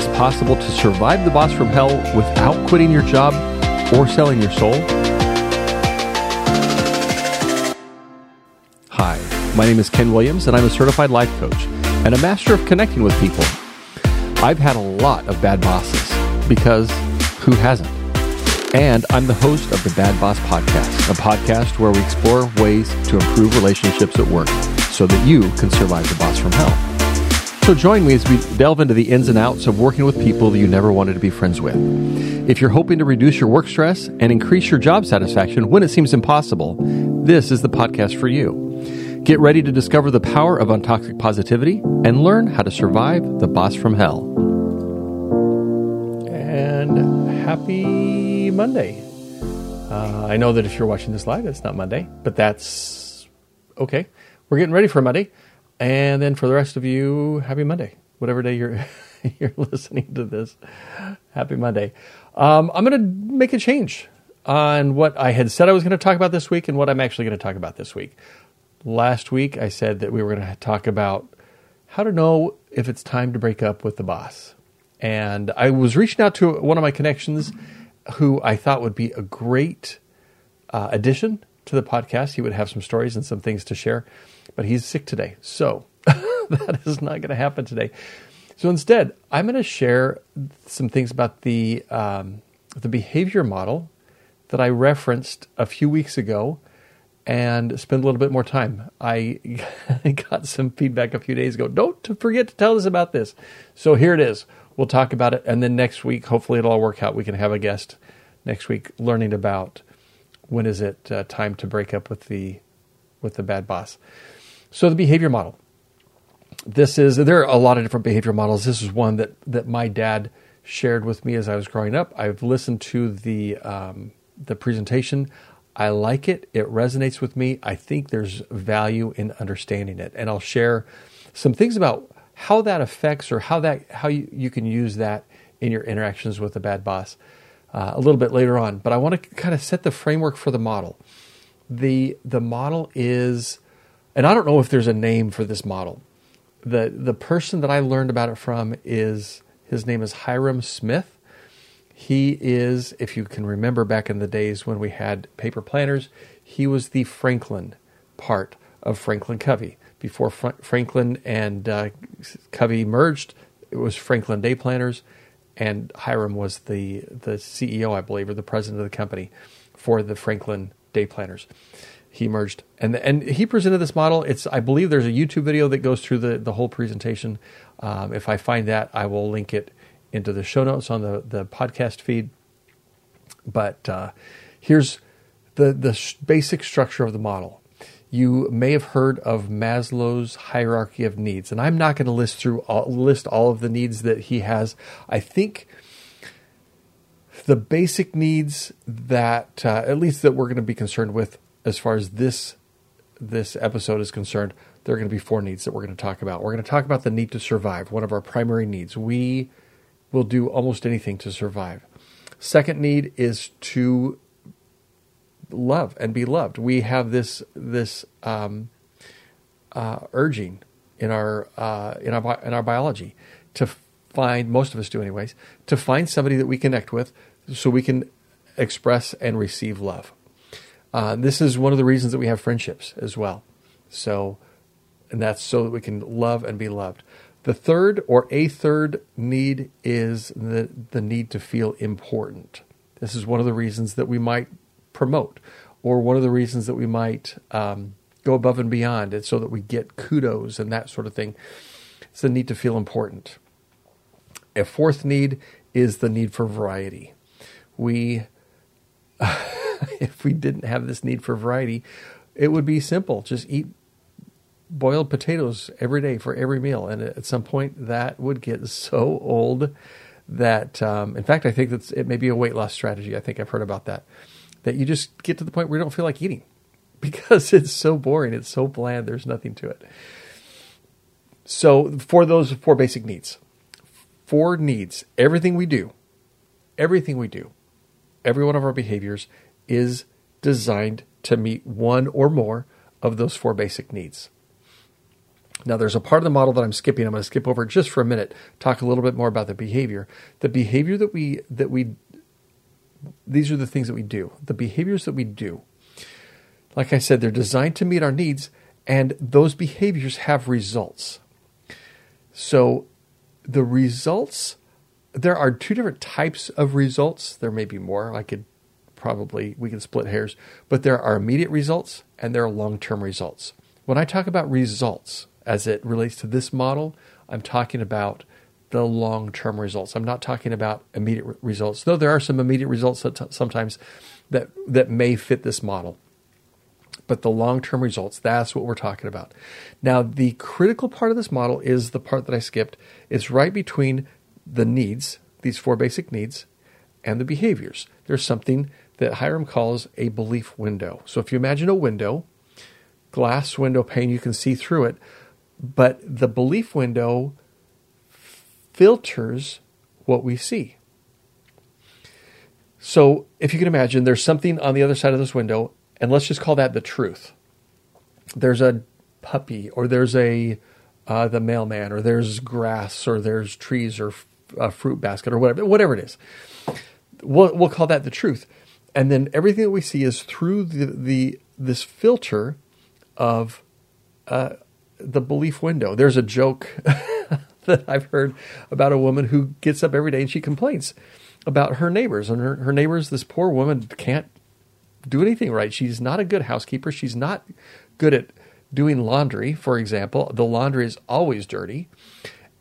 it's possible to survive the boss from hell without quitting your job or selling your soul? Hi, my name is Ken Williams, and I'm a certified life coach and a master of connecting with people. I've had a lot of bad bosses because who hasn't? And I'm the host of the Bad Boss Podcast, a podcast where we explore ways to improve relationships at work so that you can survive the boss from hell. So join me as we delve into the ins and outs of working with people that you never wanted to be friends with. If you're hoping to reduce your work stress and increase your job satisfaction when it seems impossible, this is the podcast for you. Get ready to discover the power of untoxic positivity and learn how to survive the boss from hell. And happy Monday. Uh, I know that if you're watching this live, it's not Monday, but that's okay. We're getting ready for Monday. And then for the rest of you, happy Monday. Whatever day you're you're listening to this, happy Monday. Um, I'm going to make a change on what I had said I was going to talk about this week and what I'm actually going to talk about this week. Last week, I said that we were going to talk about how to know if it's time to break up with the boss. And I was reaching out to one of my connections who I thought would be a great uh, addition to the podcast. He would have some stories and some things to share but he's sick today. So that is not going to happen today. So instead, I'm going to share some things about the um, the behavior model that I referenced a few weeks ago, and spend a little bit more time. I got some feedback a few days ago. Don't forget to tell us about this. So here it is. We'll talk about it, and then next week, hopefully, it'll all work out. We can have a guest next week learning about when is it uh, time to break up with the with the bad boss. So the behavior model. This is there are a lot of different behavior models. This is one that that my dad shared with me as I was growing up. I've listened to the um, the presentation. I like it. It resonates with me. I think there's value in understanding it, and I'll share some things about how that affects or how that how you, you can use that in your interactions with a bad boss uh, a little bit later on. But I want to kind of set the framework for the model. the The model is and I don't know if there's a name for this model. The the person that I learned about it from is his name is Hyrum Smith. He is, if you can remember back in the days when we had paper planners, he was the Franklin part of Franklin Covey. Before Fra- Franklin and uh, Covey merged, it was Franklin Day Planners, and Hyrum was the the CEO, I believe, or the president of the company for the Franklin Day Planners he merged and and he presented this model. It's I believe there's a YouTube video that goes through the the whole presentation. Um, if I find that, I will link it into the show notes on the the podcast feed. But uh, here's the the sh- basic structure of the model. You may have heard of Maslow's hierarchy of needs, and I'm not going to list through all, list all of the needs that he has. I think the basic needs that uh, at least that we're going to be concerned with as far as this this episode is concerned, there are going to be four needs that we're going to talk about. We're going to talk about the need to survive, one of our primary needs. We will do almost anything to survive. Second need is to love and be loved. We have this this um, uh, urging in our uh, in our in our biology to find most of us do anyways to find somebody that we connect with so we can express and receive love. Uh, this is one of the reasons that we have friendships as well. So, and that's so that we can love and be loved. The third or a third need is the, the need to feel important. This is one of the reasons that we might promote, or one of the reasons that we might um, go above and beyond, and so that we get kudos and that sort of thing. It's the need to feel important. A fourth need is the need for variety. We if we didn't have this need for variety, it would be simple. Just eat boiled potatoes every day for every meal. And at some point, that would get so old that, um, in fact, I think that it may be a weight loss strategy. I think I've heard about that. That you just get to the point where you don't feel like eating because it's so boring, it's so bland, there's nothing to it. So, for those four basic needs, four needs, everything we do, everything we do, every one of our behaviors is designed to meet one or more of those four basic needs. Now, there's a part of the model that I'm skipping. I'm going to skip over just for a minute. Talk a little bit more about the behavior. The behavior that we that we these are the things that we do. The behaviors that we do. Like I said, they're designed to meet our needs, and those behaviors have results. So, the results there are two different types of results. There may be more. I could probably we can split hairs, but there are immediate results and there are long-term results. When I talk about results, as it relates to this model, I'm talking about the long term results. I'm not talking about immediate re- results, though there are some immediate results that t- sometimes that, that may fit this model. But the long term results, that's what we're talking about. Now, the critical part of this model is the part that I skipped. It's right between the needs, these four basic needs, and the behaviors. There's something that Hyrum calls a belief window. So if you imagine a window, glass window pane, you can see through it but the belief window filters what we see. So if you can imagine, there's something on the other side of this window, and let's just call that the truth. There's a puppy, or there's a uh, the mailman, or there's grass, or there's trees, or a fruit basket, or whatever, whatever it is. We'll, we'll call that the truth, and then everything that we see is through the, the this filter of uh, the belief window. There's a joke that I've heard about a woman who gets up every day and she complains about her neighbors. And her, her neighbors, this poor woman can't do anything right. She's not a good housekeeper. She's not good at doing laundry, for example. The laundry is always dirty.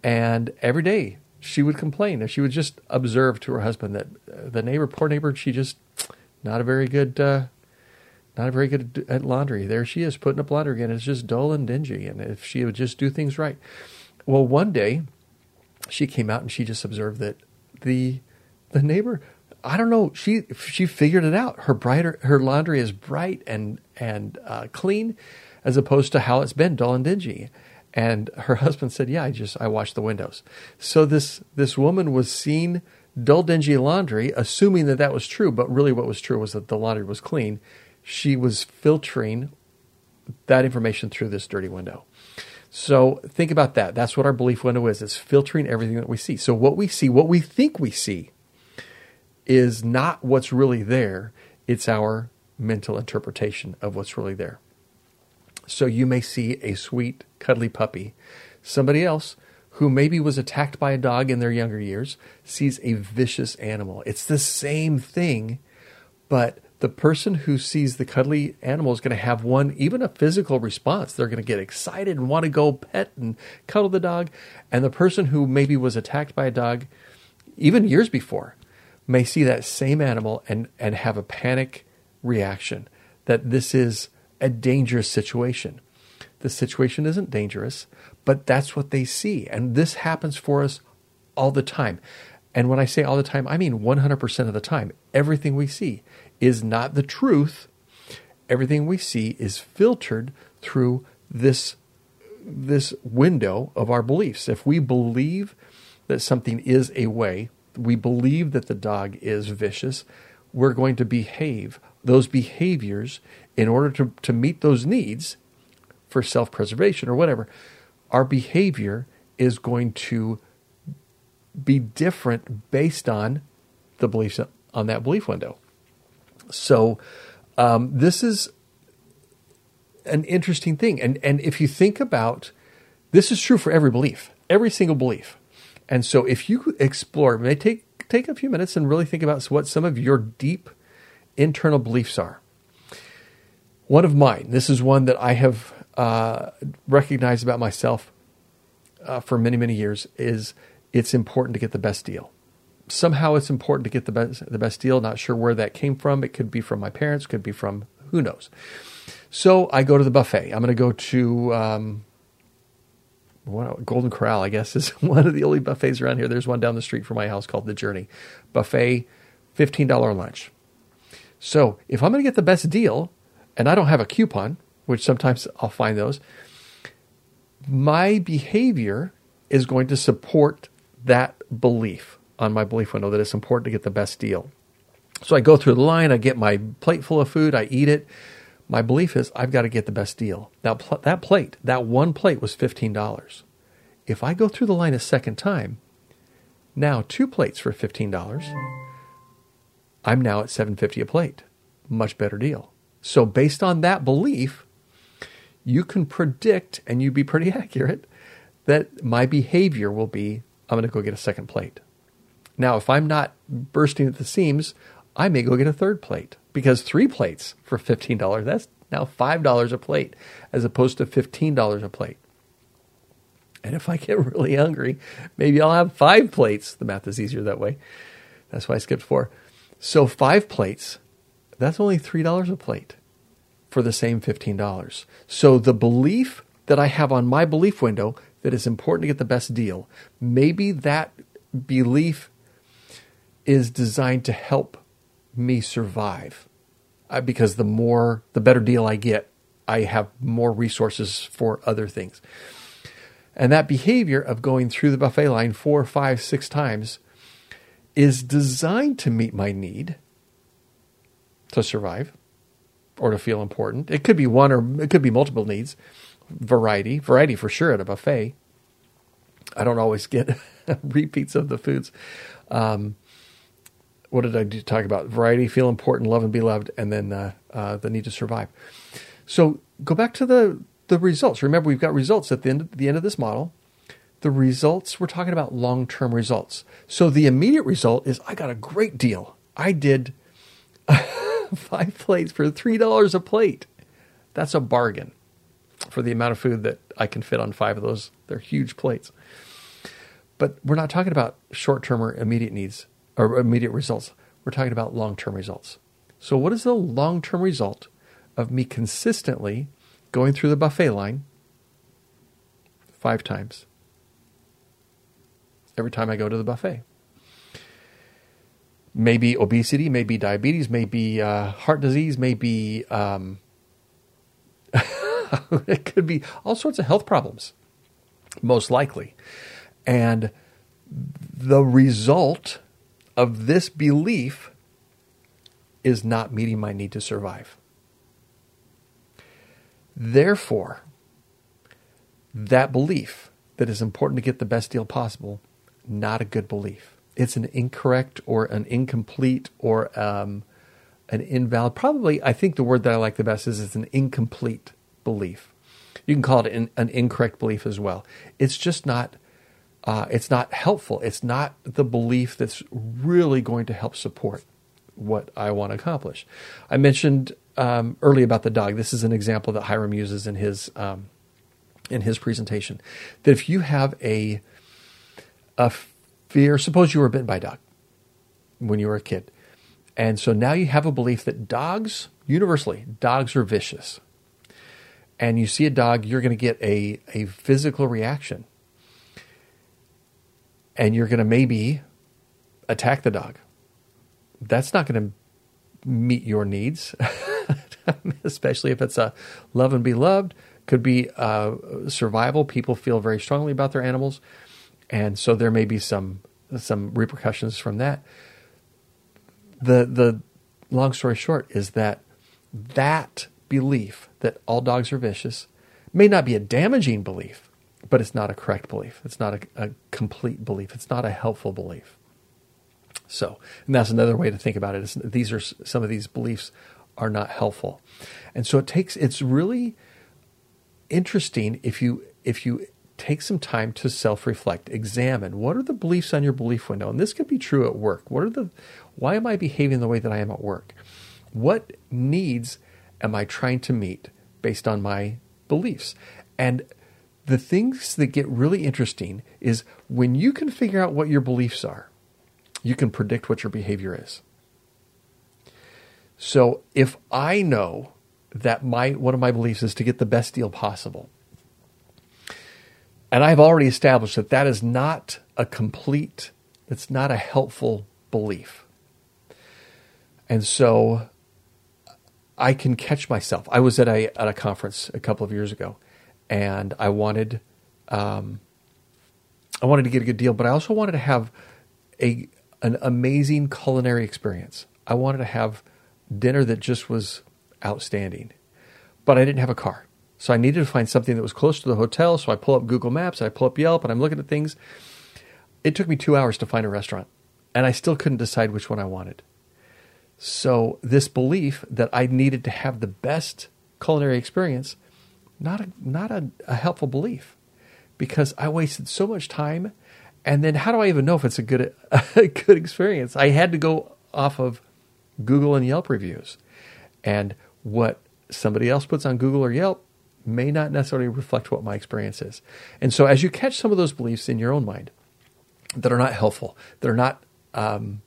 And every day she would complain. If She would just observe to her husband that uh, the neighbor, poor neighbor, she just not a very good uh, not very good at laundry. There she is putting up laundry again. It's just dull and dingy. And if she would just do things right. Well, one day she came out and she just observed that the the neighbor, I don't know, she she figured it out. Her brighter her laundry is bright and and uh, clean, as opposed to how it's been dull and dingy. And her husband said, "Yeah, I just I washed the windows." So this this woman was seeing dull dingy laundry, assuming that that was true, but really what was true was that the laundry was clean she was filtering that information through this dirty window. So think about that. That's what our belief window is. It's filtering everything that we see. So what we see, what we think we see, is not what's really there. It's our mental interpretation of what's really there. So you may see a sweet, cuddly puppy. Somebody else who maybe was attacked by a dog in their younger years sees a vicious animal. It's the same thing, but the person who sees the cuddly animal is going to have one, even a physical response. They're going to get excited and want to go pet and cuddle the dog. And the person who maybe was attacked by a dog, even years before, may see that same animal and, and have a panic reaction that this is a dangerous situation. The situation isn't dangerous, but that's what they see. And this happens for us all the time. And when I say all the time, I mean 100% of the time. Everything we see is not the truth. Everything we see is filtered through this this window of our beliefs. If we believe that something is a way, we believe that the dog is vicious, we're going to behave those behaviors in order to, to meet those needs for self preservation or whatever. Our behavior is going to be different based on the beliefs on that belief window. So um, this is an interesting thing, and and if you think about this is true for every belief, every single belief. And so if you explore, may take take a few minutes and really think about what some of your deep internal beliefs are. One of mine, this is one that I have uh, recognized about myself uh, for many many years, is it's important to get the best deal somehow it's important to get the best the best deal. Not sure where that came from. It could be from my parents. Could be from who knows. So I go to the buffet. I'm going to go to um, Golden Corral. I guess is one of the only buffets around here. There's one down the street from my house called the Journey Buffet, fifteen dollar lunch. So if I'm going to get the best deal, and I don't have a coupon, which sometimes I'll find those, my behavior is going to support that belief on my belief window that it's important to get the best deal. So I go through the line, I get my plate full of food, I eat it, My belief is I've got to get the best deal. Now, pl- that plate, that one plate was $15. If I go through the line a second time, now two plates for $15, I'm now at 750 a plate. Much better deal. So based on that belief, you can predict and you'd be pretty accurate that my behavior will be I'm going to go get a second plate. Now, if I'm not bursting at the seams, I may go get a third plate because three plates for $15, that's now $5 a plate as opposed to $15 a plate. And if I get really hungry, maybe I'll have five plates. The math is easier that way. That's why I skipped four. So, five plates, that's only $3 a plate for the same $15. So, the belief that I have on my belief window that it's important to get the best deal, maybe that belief is designed to help me survive. Uh, because the more, the better deal I get, I have more resources for other things. And that behavior of going through the buffet line four, five, six times is designed to meet my need to survive or to feel important. It could be one or it could be multiple needs. Variety, variety for sure at a buffet. I don't always get repeats of the foods. Um, what did I do, talk about? Variety, feel important, love and be loved, and then uh, uh, the need to survive. So go back to the the results. Remember, we've got results at the end, the end of this model. The results, we're talking about long term results. So the immediate result is I got a great deal. I did five plates for $3 a plate. That's a bargain for the amount of food that I can fit on five of those. They're huge plates. But we're not talking about short term or immediate needs or immediate results. We're talking about long term results. So, what is the long term result of me consistently going through the buffet line five times? Every time I go to the buffet. Maybe obesity, maybe diabetes, maybe uh, heart disease, maybe um, it could be all sorts of health problems, most likely. And the result of this belief is not meeting my need to survive. Therefore, that belief that it's important to get the best deal possible, not a good belief. It's an incorrect or an incomplete or um, an invalid. Probably, I think the word that I like the best is it's an incomplete belief. You can call it an, an incorrect belief as well. It's just not uh, it's not helpful. It's not the belief that's really going to help support what I want to accomplish. I mentioned um, early about the dog. This is an example that Hyrum uses in his um, in his presentation. That if you have a a fear, suppose you were bitten by a dog when you were a kid, and so now you have a belief that dogs, universally, dogs are vicious, and you see a dog, you're going to get a a physical reaction and you're going to maybe attack the dog. That's not going to meet your needs, especially if it's a love and be loved. Could be uh, survival. People feel very strongly about their animals, and so there may be some some repercussions from that. The the long story short is that that belief that all dogs are vicious may not be a damaging belief, but it's not a correct belief. It's not a, a, complete belief. It's not a helpful belief. So, and that's another way to think about it. Is these are some of these beliefs are not helpful, and so it takes. It's really interesting if you if you take some time to self reflect, examine what are the beliefs on your belief window, and this could be true at work. What are the why am I behaving the way that I am at work? What needs am I trying to meet based on my beliefs? And the things that get really interesting is when you can figure out what your beliefs are, you can predict what your behavior is. So if I know that my one of my beliefs is to get the best deal possible, and I've already established that that is not a complete, it's not a helpful belief. And so I can catch myself. I was at a at a conference a couple of years ago and I wanted um, I wanted to get a good deal, but I also wanted to have a an amazing culinary experience. I wanted to have dinner that just was outstanding. but I didn't have a car. So I needed to find something that was close to the hotel. So I pull up Google Maps, I pull up Yelp, and I'm looking at things. It took me two hours to find a restaurant, and I still couldn't decide which one I wanted. So this belief that I needed to have the best culinary experience, not a, not a, a helpful belief, because I wasted so much time. And then how do I even know if it's a good a good experience? I had to go off of Google and Yelp reviews, and what somebody else puts on Google or Yelp may not necessarily reflect what my experience is. And so, as you catch some of those beliefs in your own mind that are not helpful, that are not, um,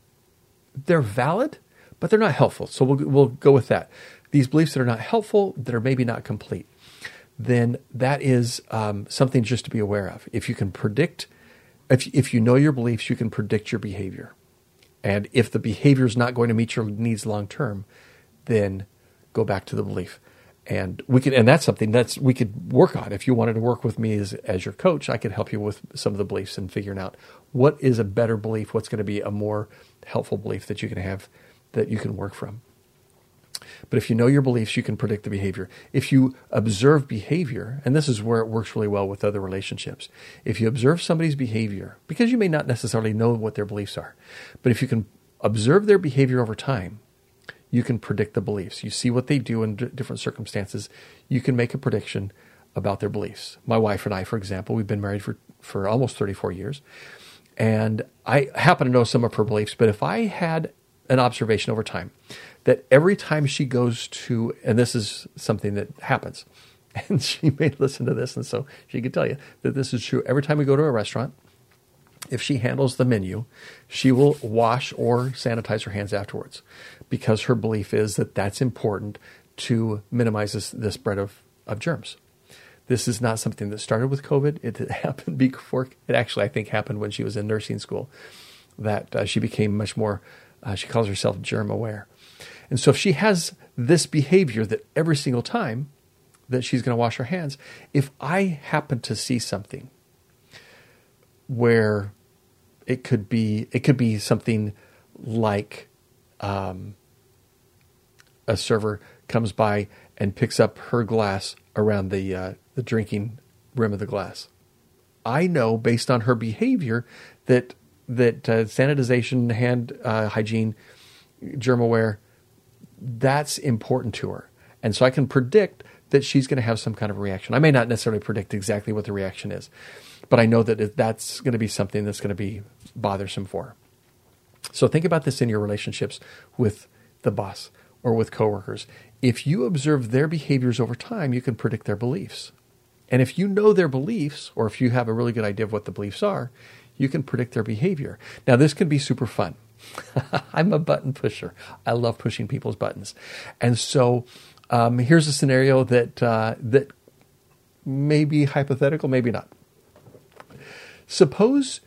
they're valid, but they're not helpful. So we'll we'll go with that. These beliefs that are not helpful, that are maybe not complete, then that is um, something just to be aware of. If you can predict, if if you know your beliefs, you can predict your behavior. And if the behavior is not going to meet your needs long term, then go back to the belief and we could and that's something that's we could work on. If you wanted to work with me as, as your coach i could help you with some of the beliefs and figuring out what is a better belief what's going to be a more helpful belief that you can have that you can work from. But if you know your beliefs you can predict the behavior. If you observe behavior and this is where it works really well with other relationships if you observe somebody's behavior because you may not necessarily know what their beliefs are but if you can observe their behavior over time you can predict the beliefs. You see what they do in d- different circumstances. You can make a prediction about their beliefs. My wife and I, for example, we've been married for, for almost 34 years. And I happen to know some of her beliefs, but if I had an observation over time that every time she goes to, and this is something that happens, and she may listen to this, and so she could tell you that this is true. Every time we go to a restaurant, if she handles the menu, she will wash or sanitize her hands afterwards because her belief is that that's important to minimize this, the spread of, of germs. This is not something that started with COVID. It happened before. It actually, I think, happened when she was in nursing school. That uh, she became much more. Uh, she calls herself germ aware, and so if she has this behavior that every single time that she's going to wash her hands, if I happen to see something where it could be, it could be something like um, a server comes by and picks up her glass around the uh, the drinking rim of the glass. I know based on her behavior that that uh, sanitization, hand uh, hygiene, germ aware, that's important to her, and so I can predict that she's going to have some kind of reaction. I may not necessarily predict exactly what the reaction is, but I know that that's going to be something that's going to be bothersome for. So think about this in your relationships with the boss or with coworkers. If you observe their behaviors over time, you can predict their beliefs. And if you know their beliefs, or if you have a really good idea of what the beliefs are, you can predict their behavior. Now, this can be super fun. I'm a button pusher. I love pushing people's buttons. And so um, here's a scenario that, uh, that may be hypothetical, maybe not. Suppose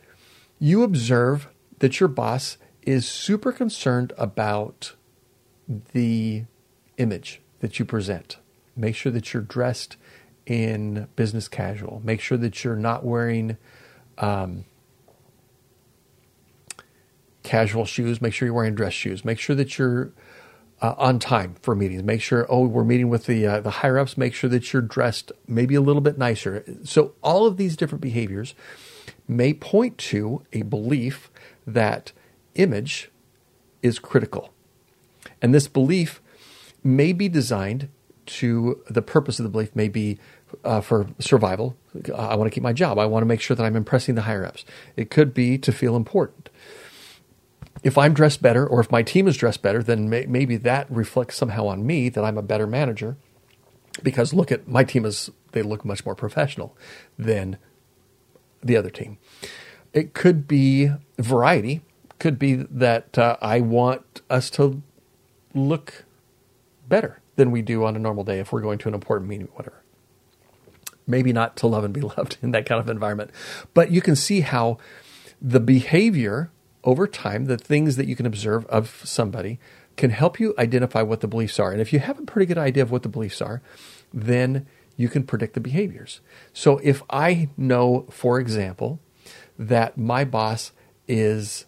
you observe that your boss is super concerned about the image that you present. Make sure that you're dressed in business casual. Make sure that you're not wearing um, casual shoes. Make sure you're wearing dress shoes. Make sure that you're uh, on time for meetings. Make sure, oh, we're meeting with the uh, the higher ups. Make sure that you're dressed maybe a little bit nicer. So all of these different behaviors may point to a belief that image is critical. And this belief may be designed to the purpose of the belief may be uh, for survival. I want to keep my job. I want to make sure that I'm impressing the higher ups. It could be to feel important. If I'm dressed better, or if my team is dressed better, then may, maybe that reflects somehow on me that I'm a better manager. Because look at my team is they look much more professional than the other team. It could be variety. Could be that uh, I want us to look better than we do on a normal day if we're going to an important meeting, whatever. Maybe not to love and be loved in that kind of environment, but you can see how the behavior over time, the things that you can observe of somebody, can help you identify what the beliefs are. And if you have a pretty good idea of what the beliefs are, then you can predict the behaviors. So if I know, for example, that my boss is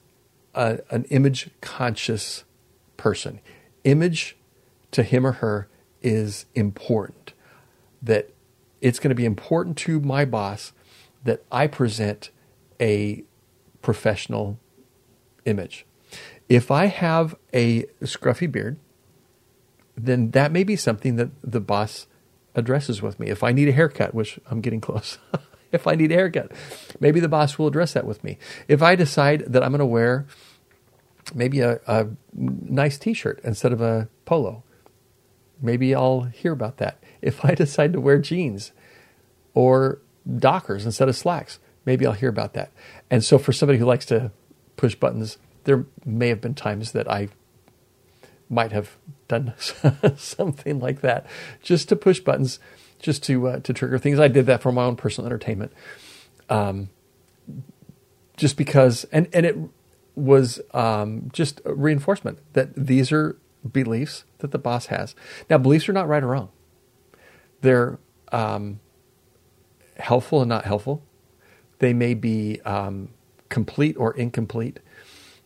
a, an image conscious person, image to him or her is important. that it's going to be important to my boss that I present a professional image. If I have a scruffy beard, then that may be something that the boss addresses with me. If I need a haircut, which I'm getting close, if I need a haircut, maybe the boss will address that with me. If I decide that I'm going to wear maybe a, a nice t shirt instead of a polo, maybe I'll hear about that. If I decide to wear jeans or Dockers instead of slacks, maybe I'll hear about that. And so for somebody who likes to push buttons, there may have been times that I might have done something like that just to push buttons, just to uh, to trigger things. I did that for my own personal entertainment, um, just because, and and it was um, just reinforcement that these are beliefs that the boss has. Now, beliefs are not right or wrong; they're um, helpful and not helpful. They may be um, complete or incomplete.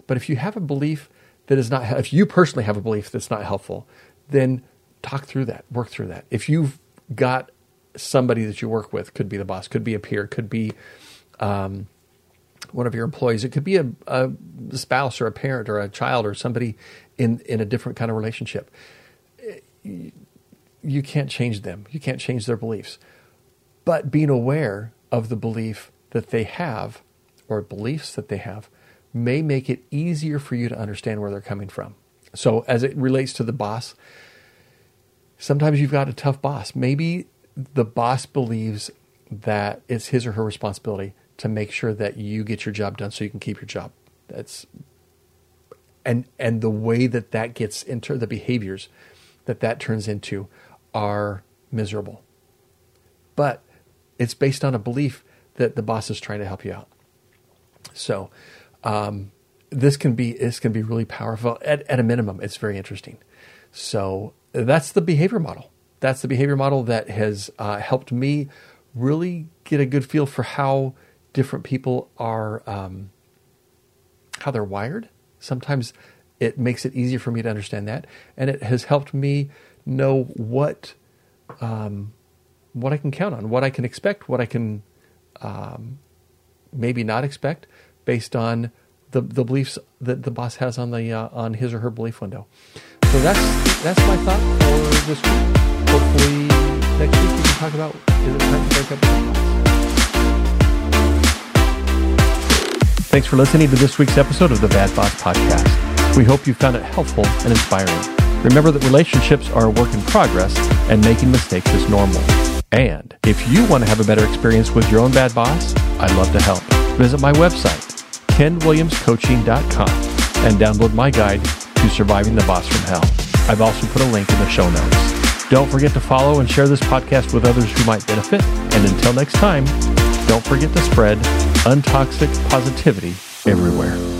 But if you have a belief that is not, if you personally have a belief that's not helpful, then talk through that, work through that. If you've got somebody that you work with, could be the boss, could be a peer, could be um, one of your employees, it could be a, a, spouse or a parent or a child or somebody in, in a different kind of relationship. You can't change them, you can't change their beliefs. But being aware of the belief that they have or beliefs that they have may make it easier for you to understand where they're coming from. So, as it relates to the boss, sometimes you've got a tough boss. Maybe the boss believes that it's his or her responsibility to make sure that you get your job done so you can keep your job. That's and and the way that that gets into the behaviors that that turns into are miserable. But it's based on a belief that the boss is trying to help you out. So, um, this can be this can be really powerful. At, at a minimum, it's very interesting. So that's the behavior model. That's the behavior model that has uh, helped me really get a good feel for how different people are, um, how they're wired. Sometimes it makes it easier for me to understand that, and it has helped me know what um, what I can count on, what I can expect, what I can um, maybe not expect, based on the, the beliefs that the boss has on the uh, on his or her belief window. So that's that's my thought for this week. Hopefully next week we can talk about is it time to break up. Thanks for listening to this week's episode of the Bad Boss Podcast. We hope you found it helpful and inspiring. Remember that relationships are a work in progress and making mistakes is normal. And if you want to have a better experience with your own bad boss, I'd love to help. Visit my website, kenwilliamscoaching.com, and download my guide to surviving the boss from hell. I've also put a link in the show notes. Don't forget to follow and share this podcast with others who might benefit. And until next time, don't forget to spread untoxic positivity everywhere.